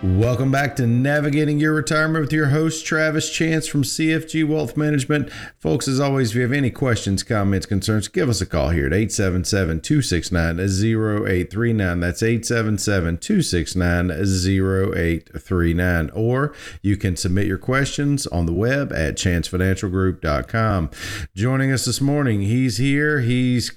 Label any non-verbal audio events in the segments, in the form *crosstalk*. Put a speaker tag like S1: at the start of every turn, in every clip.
S1: Welcome back to Navigating Your Retirement with your host, Travis Chance from CFG Wealth Management. Folks, as always, if you have any questions, comments, concerns, give us a call here at 877 269 0839. That's 877 269 0839. Or you can submit your questions on the web at chancefinancialgroup.com. Joining us this morning, he's here. He's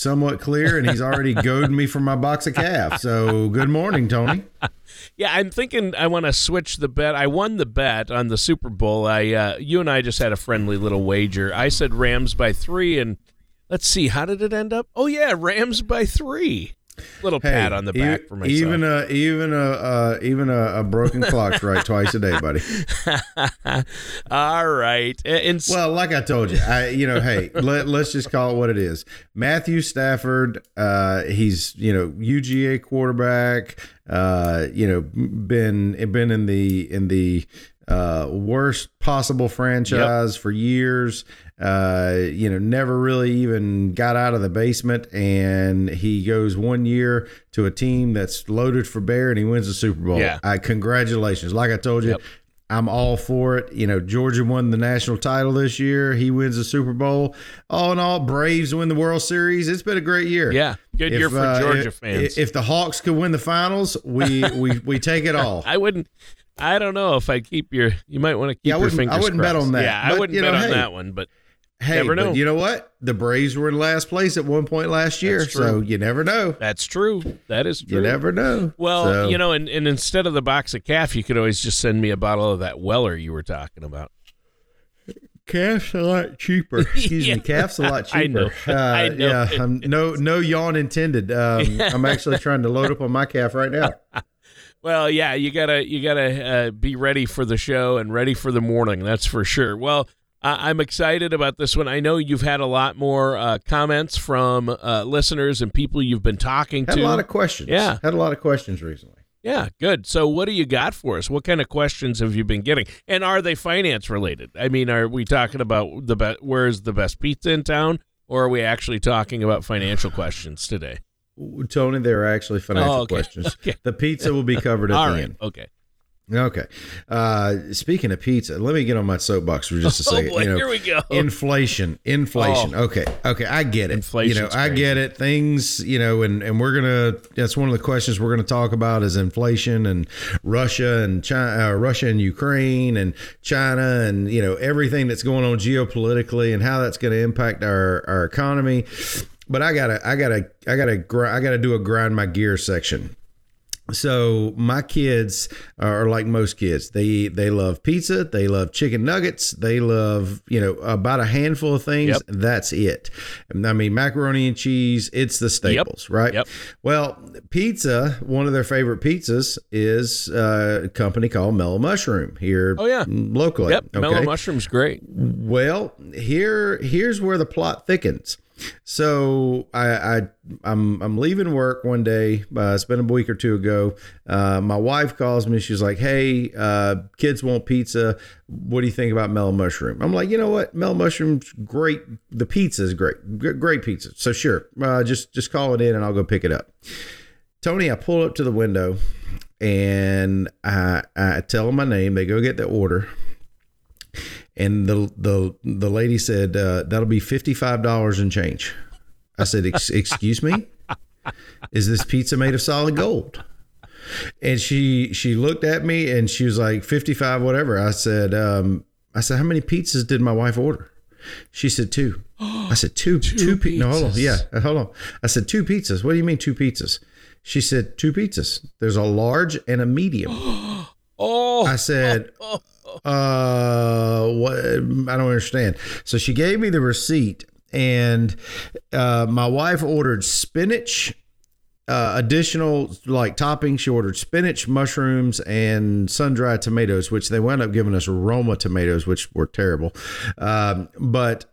S1: somewhat clear and he's already *laughs* goaded me for my box of calf. So good morning, Tony. *laughs*
S2: Yeah, I'm thinking I want to switch the bet. I won the bet on the Super Bowl. I uh, you and I just had a friendly little wager. I said Rams by 3 and let's see how did it end up? Oh yeah, Rams by 3 little hey, pat on the back for myself.
S1: Even a even a uh, even a, a broken clock's right twice a day, buddy. *laughs*
S2: All right. And,
S1: well, like I told you, I you know, hey, *laughs* let, let's just call it what it is. Matthew Stafford, uh, he's you know UGA quarterback. Uh, you know, been been in the in the uh, worst possible franchise yep. for years. Uh, you know, never really even got out of the basement, and he goes one year to a team that's loaded for bear, and he wins the Super Bowl.
S2: Yeah,
S1: I, congratulations! Like I told you. Yep. I'm all for it. You know, Georgia won the national title this year. He wins the Super Bowl. All in all, Braves win the World Series. It's been a great year.
S2: Yeah, good if, year for uh, Georgia
S1: if,
S2: fans.
S1: If the Hawks could win the finals, we we we take it all. *laughs*
S2: I wouldn't. I don't know if I keep your. You might want to keep yeah, your fingers.
S1: I wouldn't
S2: crossed.
S1: bet on that.
S2: Yeah, but, I wouldn't bet know, on hey, that one. But
S1: hey,
S2: never know.
S1: But you know what? The Braves were in last place at one point last year, so you never know.
S2: That's true. That is true.
S1: You never know.
S2: Well,
S1: so.
S2: you know, and, and instead of the box of calf, you could always just send me a bottle of that Weller you were talking about.
S1: Calf's a lot cheaper. *laughs* Excuse yeah. me, calf's a lot cheaper. *laughs* I know. *laughs* Uh, I know. Yeah, I'm, no, no yawn intended. Um, I'm actually trying to load up on my calf right now.
S2: Well, yeah, you gotta you gotta uh, be ready for the show and ready for the morning. That's for sure. Well, uh, I'm excited about this one. I know you've had a lot more uh, comments from uh, listeners and people you've been talking
S1: had
S2: to.
S1: Had a lot of questions.
S2: Yeah,
S1: had a lot of questions recently.
S2: Yeah, good. So, what do you got for us? What kind of questions have you been getting, and are they finance related? I mean, are we talking about the best? Where's the best pizza in town, or are we actually talking about financial questions today?
S1: Tony, they're actually financial oh, okay. questions. *laughs* Okay. The pizza will be covered at
S2: All
S1: the
S2: right.
S1: end.
S2: Okay.
S1: Okay. Uh, speaking of pizza, let me get on my soapbox for just a second. *laughs*
S2: oh,
S1: second.
S2: Boy,
S1: you know,
S2: here we go.
S1: Inflation, inflation. Oh. Okay, okay, I get it.
S2: Inflation.
S1: You know, I get it. Things, you know, and and we're gonna. That's one of the questions we're gonna talk about is inflation and Russia and China, uh, Russia and Ukraine and China and you know everything that's going on geopolitically and how that's going to impact our our economy but I gotta, I gotta, I gotta, I gotta do a grind my gear section. So my kids are like most kids. They they love pizza. They love chicken nuggets. They love you know about a handful of things. Yep. That's it. I mean macaroni and cheese. It's the staples,
S2: yep.
S1: right?
S2: Yep.
S1: Well, pizza. One of their favorite pizzas is uh, a company called Mellow Mushroom here.
S2: Oh yeah,
S1: locally.
S2: Yep. Okay? Mellow Mushroom's great.
S1: Well, here here's where the plot thickens. So I, I I'm I'm leaving work one day. Uh, it's been a week or two ago. Uh, my wife calls me. She's like, "Hey, uh, kids want pizza. What do you think about mellow mushroom?" I'm like, "You know what? Mellow mushroom's great. The pizza is great. G- great pizza. So sure, uh, just just call it in and I'll go pick it up." Tony, I pull up to the window and I I tell them my name. They go get the order and the the the lady said uh, that'll be fifty five dollars and change. I said, *laughs* "Excuse me, is this pizza made of solid gold?" And she she looked at me and she was like fifty five whatever. I said um, I said how many pizzas did my wife order? She said two. I said two *gasps* two, two pizzas. No, hold on. Yeah, hold on. I said two pizzas. What do you mean two pizzas? She said two pizzas. There's a large and a medium. *gasps*
S2: oh,
S1: I said, *laughs* uh, what? I don't understand. So she gave me the receipt, and uh, my wife ordered spinach. Uh, additional like toppings, she ordered spinach, mushrooms, and sun dried tomatoes, which they wound up giving us Roma tomatoes, which were terrible. Um, but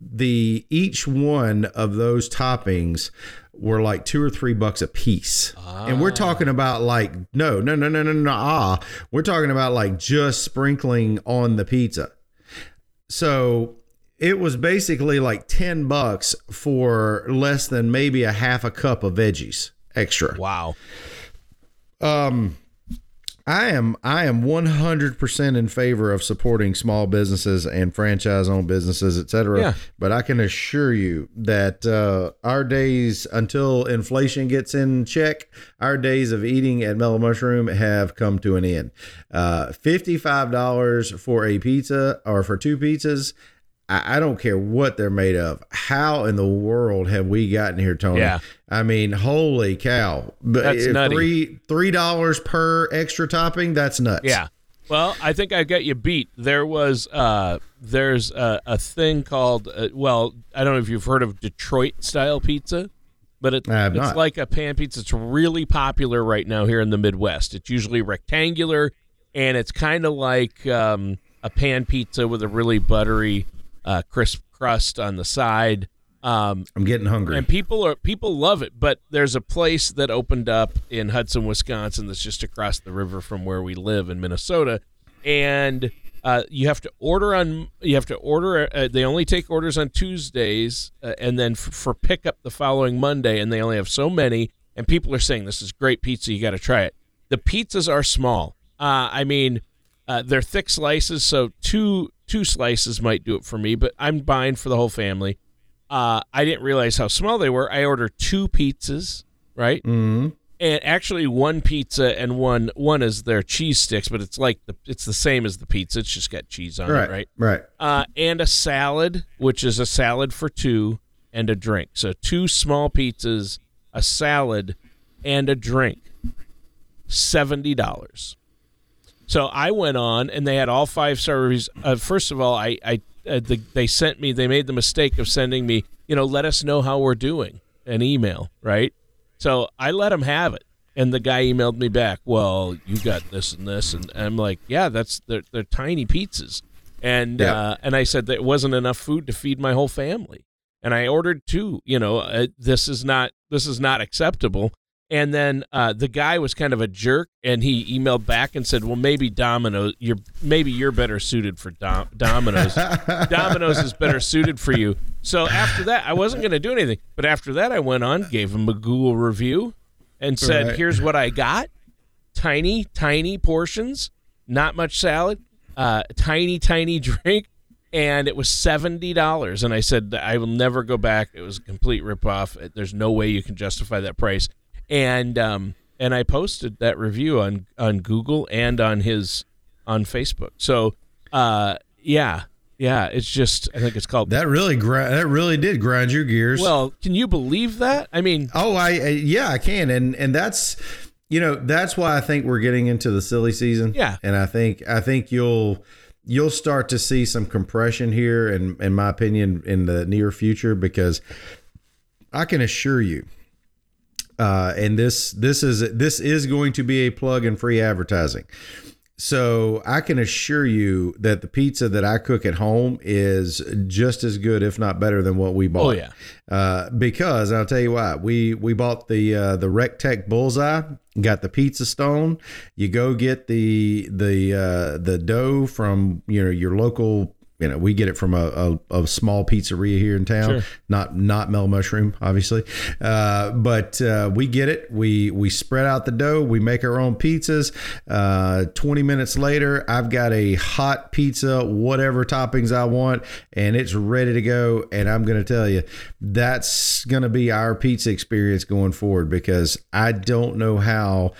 S1: the each one of those toppings were like two or three bucks a piece. And we're talking about like no, no, no, no, no, no, ah. We're talking about like just sprinkling on the pizza. So it was basically like 10 bucks for less than maybe a half a cup of veggies extra.
S2: Wow.
S1: Um I am I am 100% in favor of supporting small businesses and franchise-owned businesses, etc.
S2: Yeah.
S1: But I can assure you that uh, our days until inflation gets in check, our days of eating at Mellow Mushroom have come to an end. Uh, $55 for a pizza or for two pizzas. I don't care what they're made of. How in the world have we gotten here, Tony?
S2: Yeah.
S1: I mean, holy cow! But
S2: That's nutty.
S1: three three dollars per extra topping. That's nuts.
S2: Yeah. Well, I think I got you beat. There was uh there's a, a thing called uh, well, I don't know if you've heard of Detroit style pizza, but it, it's
S1: not.
S2: like a pan pizza. It's really popular right now here in the Midwest. It's usually rectangular and it's kind of like um, a pan pizza with a really buttery uh, crisp crust on the side. Um,
S1: I'm getting hungry.
S2: and people are people love it but there's a place that opened up in hudson wisconsin that's just across the river from where we live in minnesota and uh, you have to order on you have to order uh, they only take orders on tuesdays uh, and then f- for pickup the following monday and they only have so many and people are saying this is great pizza you got to try it the pizzas are small uh, i mean uh, they're thick slices so two two slices might do it for me but i'm buying for the whole family uh, I didn't realize how small they were. I ordered two pizzas, right?
S1: Mhm.
S2: And actually, one pizza and one one is their cheese sticks, but it's like the it's the same as the pizza. It's just got cheese on
S1: Right.
S2: it, right?
S1: Right.
S2: Uh, and a salad, which is a salad for two, and a drink. So two small pizzas, a salad, and a drink. Seventy dollars. So I went on, and they had all five star reviews. Uh, first of all, I, I uh, the, they sent me. They made the mistake of sending me, you know, let us know how we're doing, an email, right? So I let them have it, and the guy emailed me back. Well, you got this and this, and I'm like, yeah, that's they're, they're tiny pizzas, and
S1: Yeah.
S2: uh, and I said that it wasn't enough food to feed my whole family, and I ordered two. You know, uh, this is not this is not acceptable. And then uh, the guy was kind of a jerk, and he emailed back and said, "Well, maybe Domino's, you're maybe you're better suited for Dom- Domino's. *laughs* Domino's is better suited for you." So after that, I wasn't going to do anything, but after that, I went on, gave him a Google review, and said,
S1: Right.
S2: "Here's what I got: tiny, tiny portions, not much salad, uh, tiny, tiny *laughs* drink." And it was seventy dollars, and I said I will never go back. It was a complete ripoff. There's no way you can justify that price and um, and I posted that review on on Google and on his on Facebook. So uh, yeah, yeah, it's just I think it's called.
S1: That really gri- that really did grind your gears.
S2: well, can you believe that? I mean,
S1: oh, I, I yeah, I can, and and that's you know that's why I think we're getting into the silly season.
S2: Yeah.
S1: and I think I think you'll you'll start to see some compression here, in in my opinion, in the near future because I can assure you. Uh, and this this is this is going to be a plug and free advertising. So I can assure you that the pizza that I cook at home is just as good, if not better, than what we bought.
S2: Oh, yeah.
S1: Uh, because I'll tell you why. We we bought the uh, the recteq Bullseye, got the pizza stone. You go get the the uh, the dough from you know your local. You know, we get it from a, a, a small pizzeria here in town,
S2: Sure.
S1: not not Mel Mushroom, obviously, uh, but uh, we get it. We we spread out the dough. We make our own pizzas. Uh, Twenty minutes later, I've got a hot pizza, whatever toppings I want, and it's ready to go. And I'm going to tell you, that's going to be our pizza experience going forward because I don't know how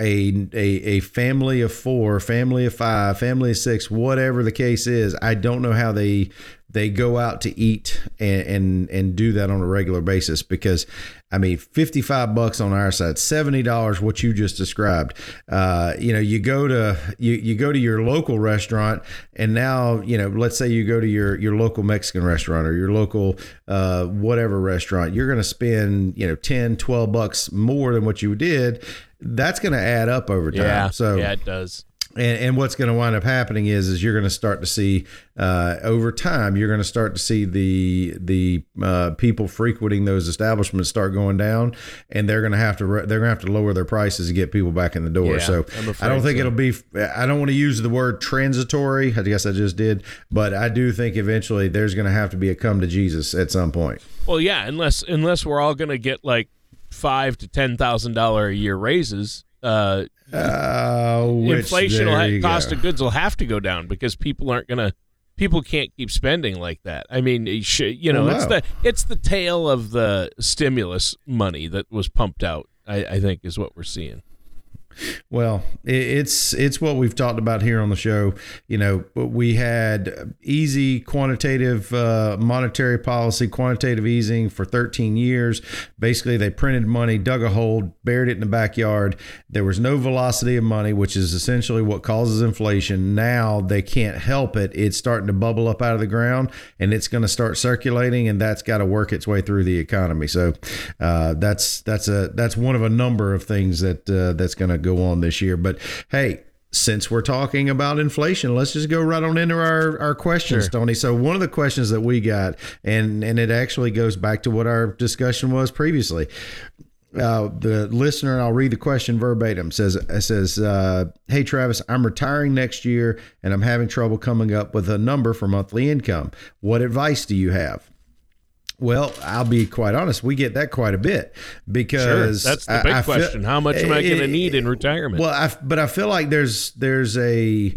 S1: a, a a family of four, family of five, family of six, whatever the case is, I don't know how they they go out to eat and, and and do that on a regular basis because I mean 55 bucks on our side 70 dollars what you just described uh, you know you go to you, you go to your local restaurant and now you know let's say you go to your your local Mexican restaurant or your local uh, whatever restaurant you're going to spend you know 10 12 bucks more than what you did that's going to add up over time
S2: Yeah.
S1: so
S2: yeah, it does.
S1: And, and what's going to wind up happening is is you're going to start to see uh, over time you're going to start to see the the uh, people frequenting those establishments start going down and they're going to have to re- they're going to have to lower their prices to get people back in the door
S2: Yeah,
S1: so I don't think
S2: so.
S1: it'll be I don't want to use the word transitory I guess I just did but I do think eventually there's going to have to be a come to Jesus at some point
S2: Well, yeah, unless unless we're all going to get like five to ten thousand dollar a year raises, uh,
S1: uh, which,
S2: inflation will ha- cost of goods will have to go down because people aren't going to people can't keep spending like that. I mean, you, know,
S1: Well,
S2: it's
S1: no.
S2: the it's the tail of the stimulus money that was pumped out. I, I think is what we're seeing.
S1: Well, it's it's what we've talked about here on the show. You know, we had easy quantitative uh, monetary policy, quantitative easing for 13 years. Basically, they printed money, dug a hole, buried it in the backyard. There was no velocity of money, which is essentially what causes inflation. Now they can't help it; it's starting to bubble up out of the ground, and it's going to start circulating, and that's got to work its way through the economy. So uh, that's that's a that's one of a number of things that uh, that's going to go on this year. But hey. Since we're talking about inflation, let's just go right on into our, our questions,
S2: Sure.
S1: Tony. So one of the questions that we got, and and it actually goes back to what our discussion was previously. Uh, the listener, and I'll read the question verbatim. Says it says, uh, "Hey Travis, I'm retiring next year, and I'm having trouble coming up with a number for monthly income. What advice do you have?" Well, I'll be quite honest. We get that quite a bit because
S2: That's the big
S1: I feel-
S2: question. How much am I going to
S1: Eh,
S2: need in retirement?
S1: well, I, but I feel like there's there's a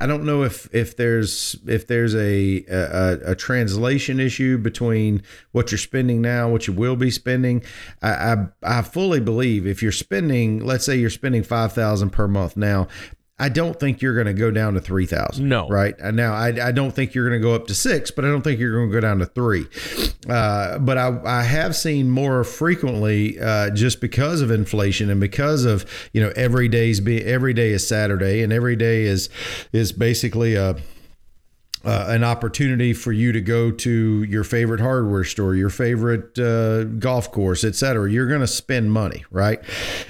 S1: I don't know if if there's if there's a, a a translation issue between what you're spending now, what you will be spending. I I, I fully believe if you're spending, let's say you're spending five thousand per month now. I don't think you're going to go down to three thousand.
S2: No.
S1: right now I, I don't think you're going to go up to six, but I don't think you're going to go down to three. Uh, but I, I have seen more frequently uh, just because of inflation and because of you know every day's be every day is Saturday and every day is is basically a uh, an opportunity for you to go to your favorite hardware store, your favorite uh, golf course, et cetera. You're going to spend money, right?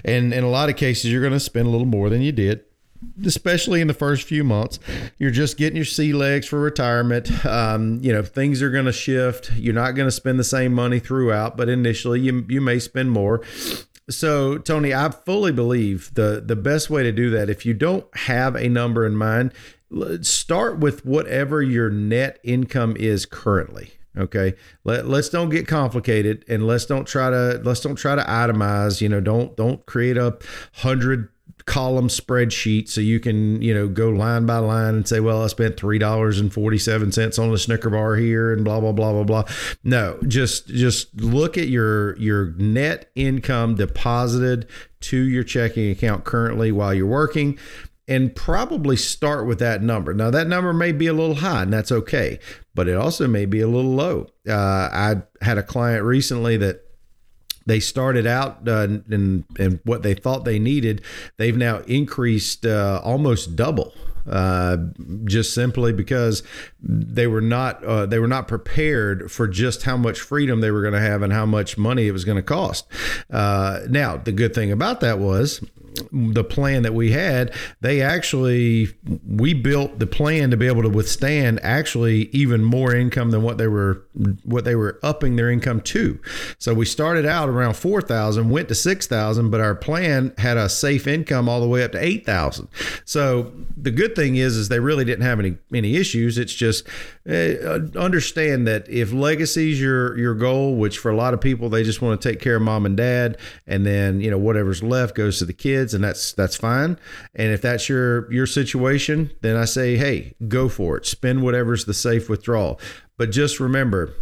S1: And in a lot of cases, you're going to spend a little more than you did especially in the first few months. You're just getting your sea legs for retirement. Um, you know, things are going to shift. You're not going to spend the same money throughout, but initially you you may spend more. So, Tony, I fully believe the the best way to do that if you don't have a number in mind, start with whatever your net income is currently. Okay. Let, let's don't get complicated and let's don't try to let's don't try to itemize, you know, don't don't create a hundred column spreadsheet so you can you know go line by line and say well i spent three dollars and 47 cents on a snicker bar here and blah blah blah blah blah no just just look at your your net income deposited to your checking account currently while you're working and probably start with that number. Now, that number may be a little high, and that's okay, but it also may be a little low. Uh, I had a client recently that they started out uh, and what they thought they needed, they've now increased uh, almost double. Uh, just simply because they were not uh, they were not prepared for just how much freedom they were going to have and how much money it was going to cost. Uh, now the good thing about that was the plan that we had they actually we built the plan to be able to withstand actually even more income than what they were what they were upping their income to. So we started out around 4000 went to 6000 but our plan had a safe income all the way up to 8000 so the good thing is is they really didn't have any any issues. It's just uh, understand that if legacy's your your goal which for a lot of people they just want to take care of mom and dad and then you know whatever's left goes to the kids and that's that's fine and if that's your your situation then i say hey go for it spend whatever's the safe withdrawal but just remember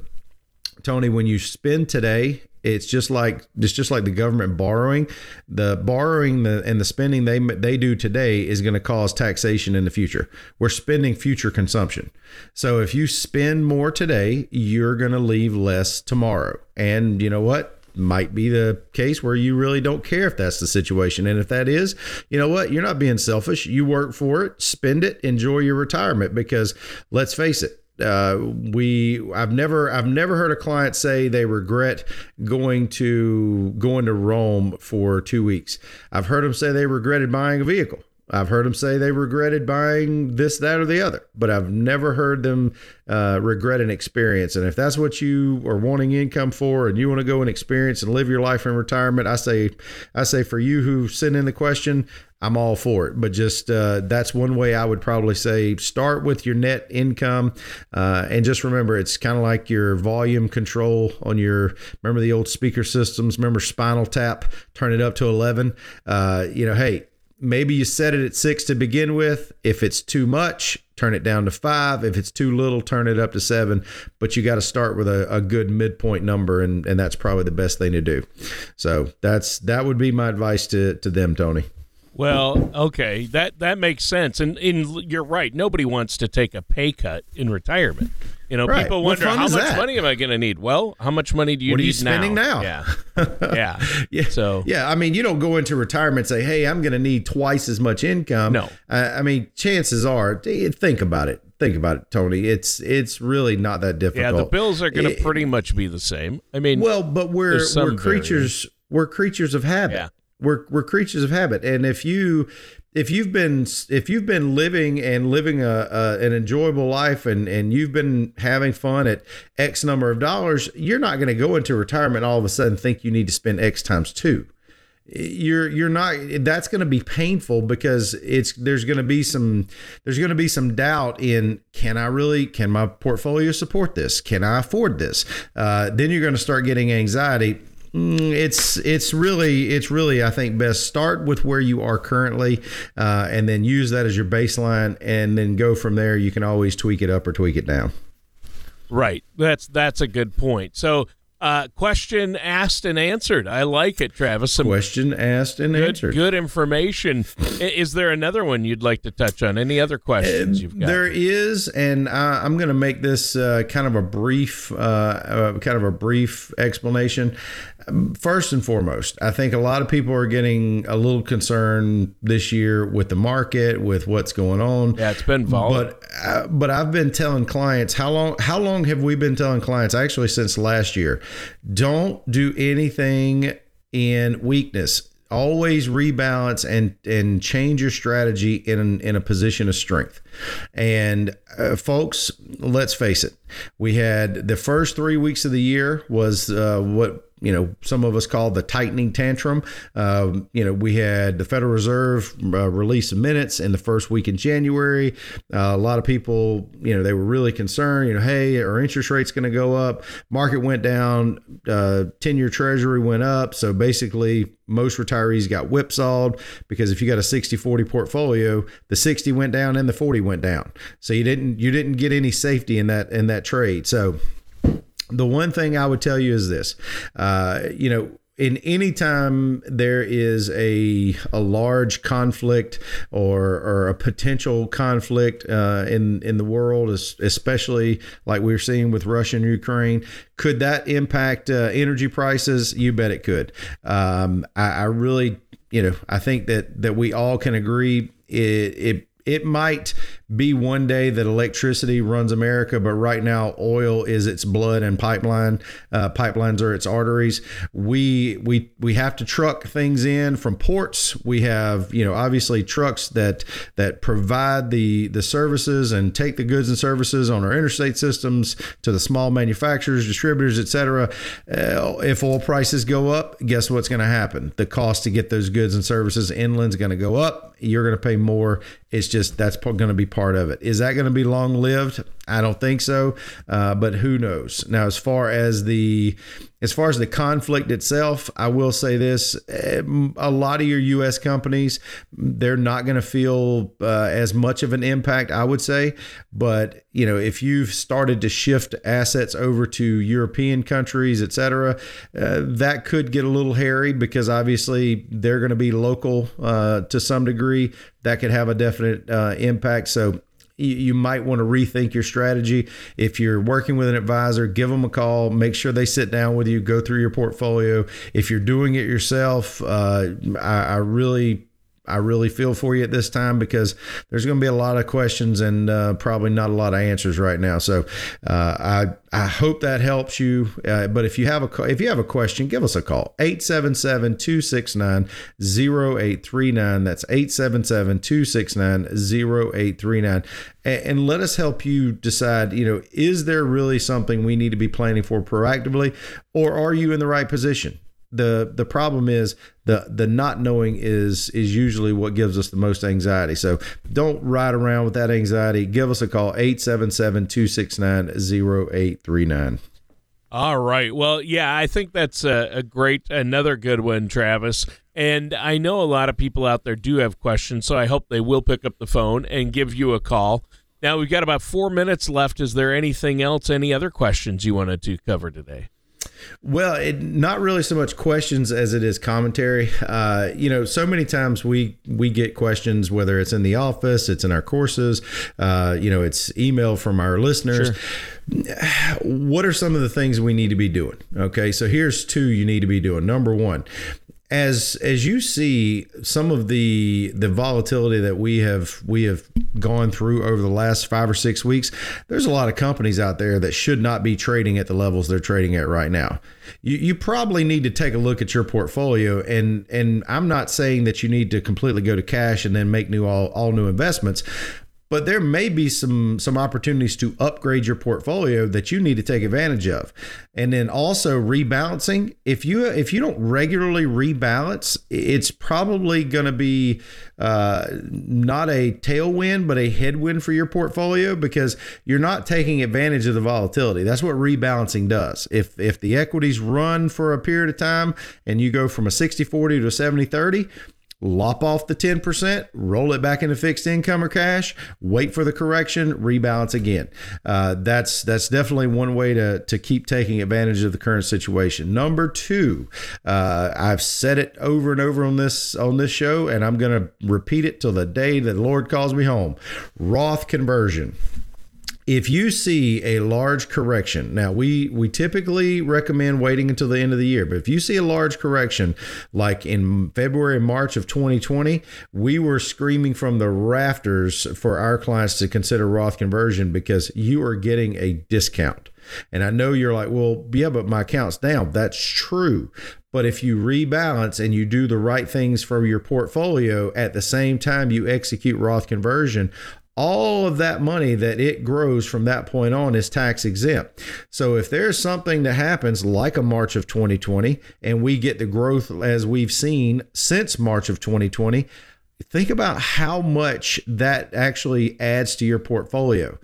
S1: Tony, when you spend today, It's just like it's just like the government borrowing. The borrowing the, and the spending they they do today is going to cause taxation in the future. We're spending future consumption. So if you spend more today, you're going to leave less tomorrow. And you know what? Might be the case where you really don't care if that's the situation. And if that is, you know what? You're not being selfish. You work for it, spend it, enjoy your retirement because let's face it, uh, we I've never I've never heard a client say they regret going to going to Rome for two weeks. I've heard them say they regretted buying a vehicle. I've heard them say they regretted buying this, that, or the other, but I've never heard them uh, regret an experience. And if that's what you are wanting income for, and you want to go and experience and live your life in retirement, I say, I say for you who sent in the question, I'm all for it. But just uh, that's one way I would probably say start with your net income, uh, and just remember it's kind of like your volume control on your. Remember the old speaker systems. Remember Spinal Tap. Turn it up to eleven. Uh, you know, hey, maybe you set it at six to begin with. If it's too much, turn it down to five. If it's too little, turn it up to seven. But you got to start with a, a, good midpoint number, and, and that's probably the best thing to do. So that's that would be my advice to to them, Tony.
S2: Well, okay, that that makes sense, and, and you're right. Nobody wants to take a pay cut in retirement. You know, right. people wonder how much that? money am I going to need? Well, how much money do you
S1: what
S2: need
S1: are you spending
S2: now?
S1: now?
S2: Yeah, *laughs* yeah, *laughs*
S1: yeah. So yeah, I mean, you don't go into retirement and say, "Hey, I'm going to need twice as much income."
S2: No,
S1: I, I mean, chances are, think about it. Think about it, Tony. It's it's really not that difficult.
S2: Yeah, the bills are going to pretty much be the same. I mean,
S1: well, but we're we're creatures. Variance. We're creatures of habit. Yeah. We're we're creatures of habit, and if you if you've been if you've been living and living a, a, an enjoyable life and and you've been having fun at x number of dollars you're not going to go into retirement all of a sudden think you need to spend x times 2 you're you're not that's going to be painful because it's there's going to be some there's going to be some doubt in can I really can my portfolio support this? Can I afford this? Uh, then you're going to start getting anxiety it's it's really it's really I think best start with where you are currently, uh, and then use that as your baseline, and then go from there. You can always tweak it up or tweak it down.
S2: Right. That's that's a good point. So uh, question asked and answered. I like it, Travis.
S1: Some question asked and
S2: good,
S1: answered.
S2: Good information. is there another one you'd like to touch on? Any other questions you've got?
S1: There is, and I, am going to make this uh, kind of a brief, uh, uh, kind of a brief explanation. First and foremost, I think a lot of people are getting a little concerned this year with the market, with what's going on.
S2: Yeah, it's been volatile.
S1: But uh, but I've been telling clients how long how long have we been telling clients actually since last year, don't do anything in weakness always rebalance and and change your strategy in in a position of strength and uh, folks let's face it we had the first three weeks of the year was uh, what you know, some of us call the tightening tantrum. Um, you know, we had the Federal Reserve uh, release minutes in the first week in January. Uh, a lot of people, you know, they were really concerned. You know, hey, our interest rate's going to go up. Market went down. Uh, ten-year Treasury went up. So basically, most retirees got whipsawed because if you got a 60-40 portfolio, the 60 went down and the 40 went down. So you didn't you didn't get any safety in that in that trade. So the one thing I would tell you is this, uh, you know, in any time there is a a large conflict or or a potential conflict uh, in in the world, especially like we're seeing with Russia and Ukraine, could that impact uh, energy prices? You bet it could. Um, I, I, really, you know, I think that that we all can agree it, it it might be one day that electricity runs America, but right now oil is its blood and pipeline. Uh, pipelines are its arteries. We we we have to truck things in from ports. We have you know obviously trucks that that provide the the services and take the goods and services on our interstate systems to the small manufacturers, distributors, etc. Uh, if oil prices go up, guess what's going to happen? The cost to get those goods and services inland is going to go up. You're going to pay more. It's just that's going to be part part of it. Is that going to be long lived? I don't think so, uh, but who knows? Now, as far as the as far as the conflict itself, I will say this: eh, a lot of your U.S. companies, they're not going to feel uh, as much of an impact, I would say. But you know, if you've started to shift assets over to European countries, et cetera, uh, that could get a little hairy because obviously they're going to be local uh, to some degree. That could have a definite uh, impact. So you might want to rethink your strategy. If you're working with an advisor, give them a call. Make sure they sit down with you, go through your portfolio. If you're doing it yourself, uh, I, I really I really feel for you at this time because there's going to be a lot of questions and uh, probably not a lot of answers right now. So uh, I I hope that helps you. Uh, but if you have a if you have a question, give us a call 877-269-0839. That's 877-269-0839 and, and let us help you decide, you know, is there really something we need to be planning for proactively or are you in the right position? The the problem is the the not knowing is is usually what gives us the most anxiety. So don't ride around with that anxiety. Give us a call 877-269-0839.
S2: All right. Well, yeah, I think that's a, a, great another good one, Travis. And I know a lot of people out there do have questions, so I hope they will pick up the phone and give you a call. Now we've got about four minutes left. Is there anything else? Any other questions you wanted to cover today?
S1: Well, it, not really so much questions as it is commentary. Uh, you know, so many times we we get questions, whether it's in the office, it's in our courses, uh, you know, it's email from our listeners. Sure what are some of the things we need to be doing okay so here's two you need to be doing number one as as you see some of the the volatility that we have we have gone through over the last five or six weeks there's a lot of companies out there that should not be trading at the levels they're trading at right now. You, you probably need to take a look at your portfolio and and i'm not saying that you need to completely go to cash and then make new all, all new investments but there may be some some opportunities to upgrade your portfolio that you need to take advantage of. And then also rebalancing. If you if you don't regularly rebalance it's probably going to be uh, not a tailwind but a headwind for your portfolio because you're not taking advantage of the volatility. That's what rebalancing does. If if the equities run for a period of time and you go from a 60 40 to a 70 30 lop off the 10%, roll it back into fixed income or cash, wait for the correction, rebalance again. Uh, that's that's definitely one way to, to keep taking advantage of the current situation. Number two, uh, I've said it over and over on this on this show, and I'm going to repeat it till the day that the Lord calls me home. Roth conversion if you see a large correction now we we typically recommend waiting until the end of the year but if you see a large correction like in february march of 2020 we were screaming from the rafters for our clients to consider roth conversion because you are getting a discount. And i know you're like well yeah but my account's down. That's true. But if you rebalance and you do the right things for your portfolio at the same time you execute Roth conversion, all of that money that it grows from that point on is tax exempt. So if there's something that happens like a March of 2020 and we get the growth as we've seen since March of 2020, think about how much that actually adds to your portfolio.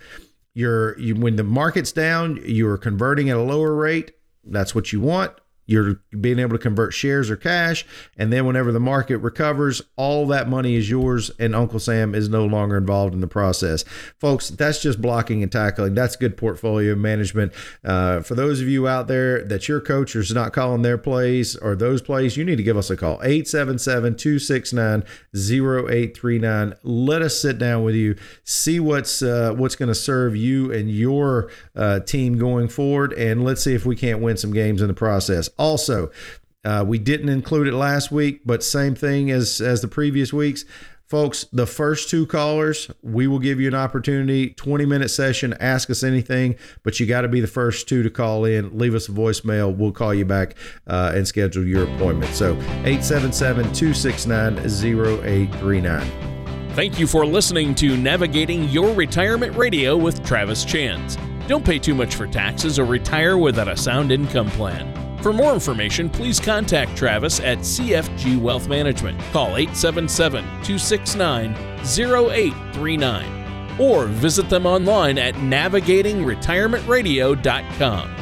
S1: You're you, when the market's down, you're converting at a lower rate. That's what you want you're being able to convert shares or cash. And then whenever the market recovers, all that money is yours, and Uncle Sam is no longer involved in the process. Folks, that's just blocking and tackling. That's good portfolio management. Uh, for those of you out there that your coach is not calling their plays or those plays, you need to give us a call 877 269 0839. Let us sit down with you, see what's, uh, what's going to serve you and your uh, team going forward, and let's see if we can't win some games in the process. Also, uh, we didn't include it last week, but same thing as as the previous weeks. Folks, the first two callers, we will give you an opportunity, 20 minute session, ask us anything, but you got to be the first two to call in. Leave us a voicemail. We'll call you back uh, and schedule your appointment. So 877 269 0839.
S2: Thank you for listening to Navigating Your Retirement Radio with Travis Chance. Don't pay too much for taxes or retire without a sound income plan. For more information, please contact Travis at CFG Wealth Management. Call 877 269 0839. or visit them online at navigatingretirementradio.com.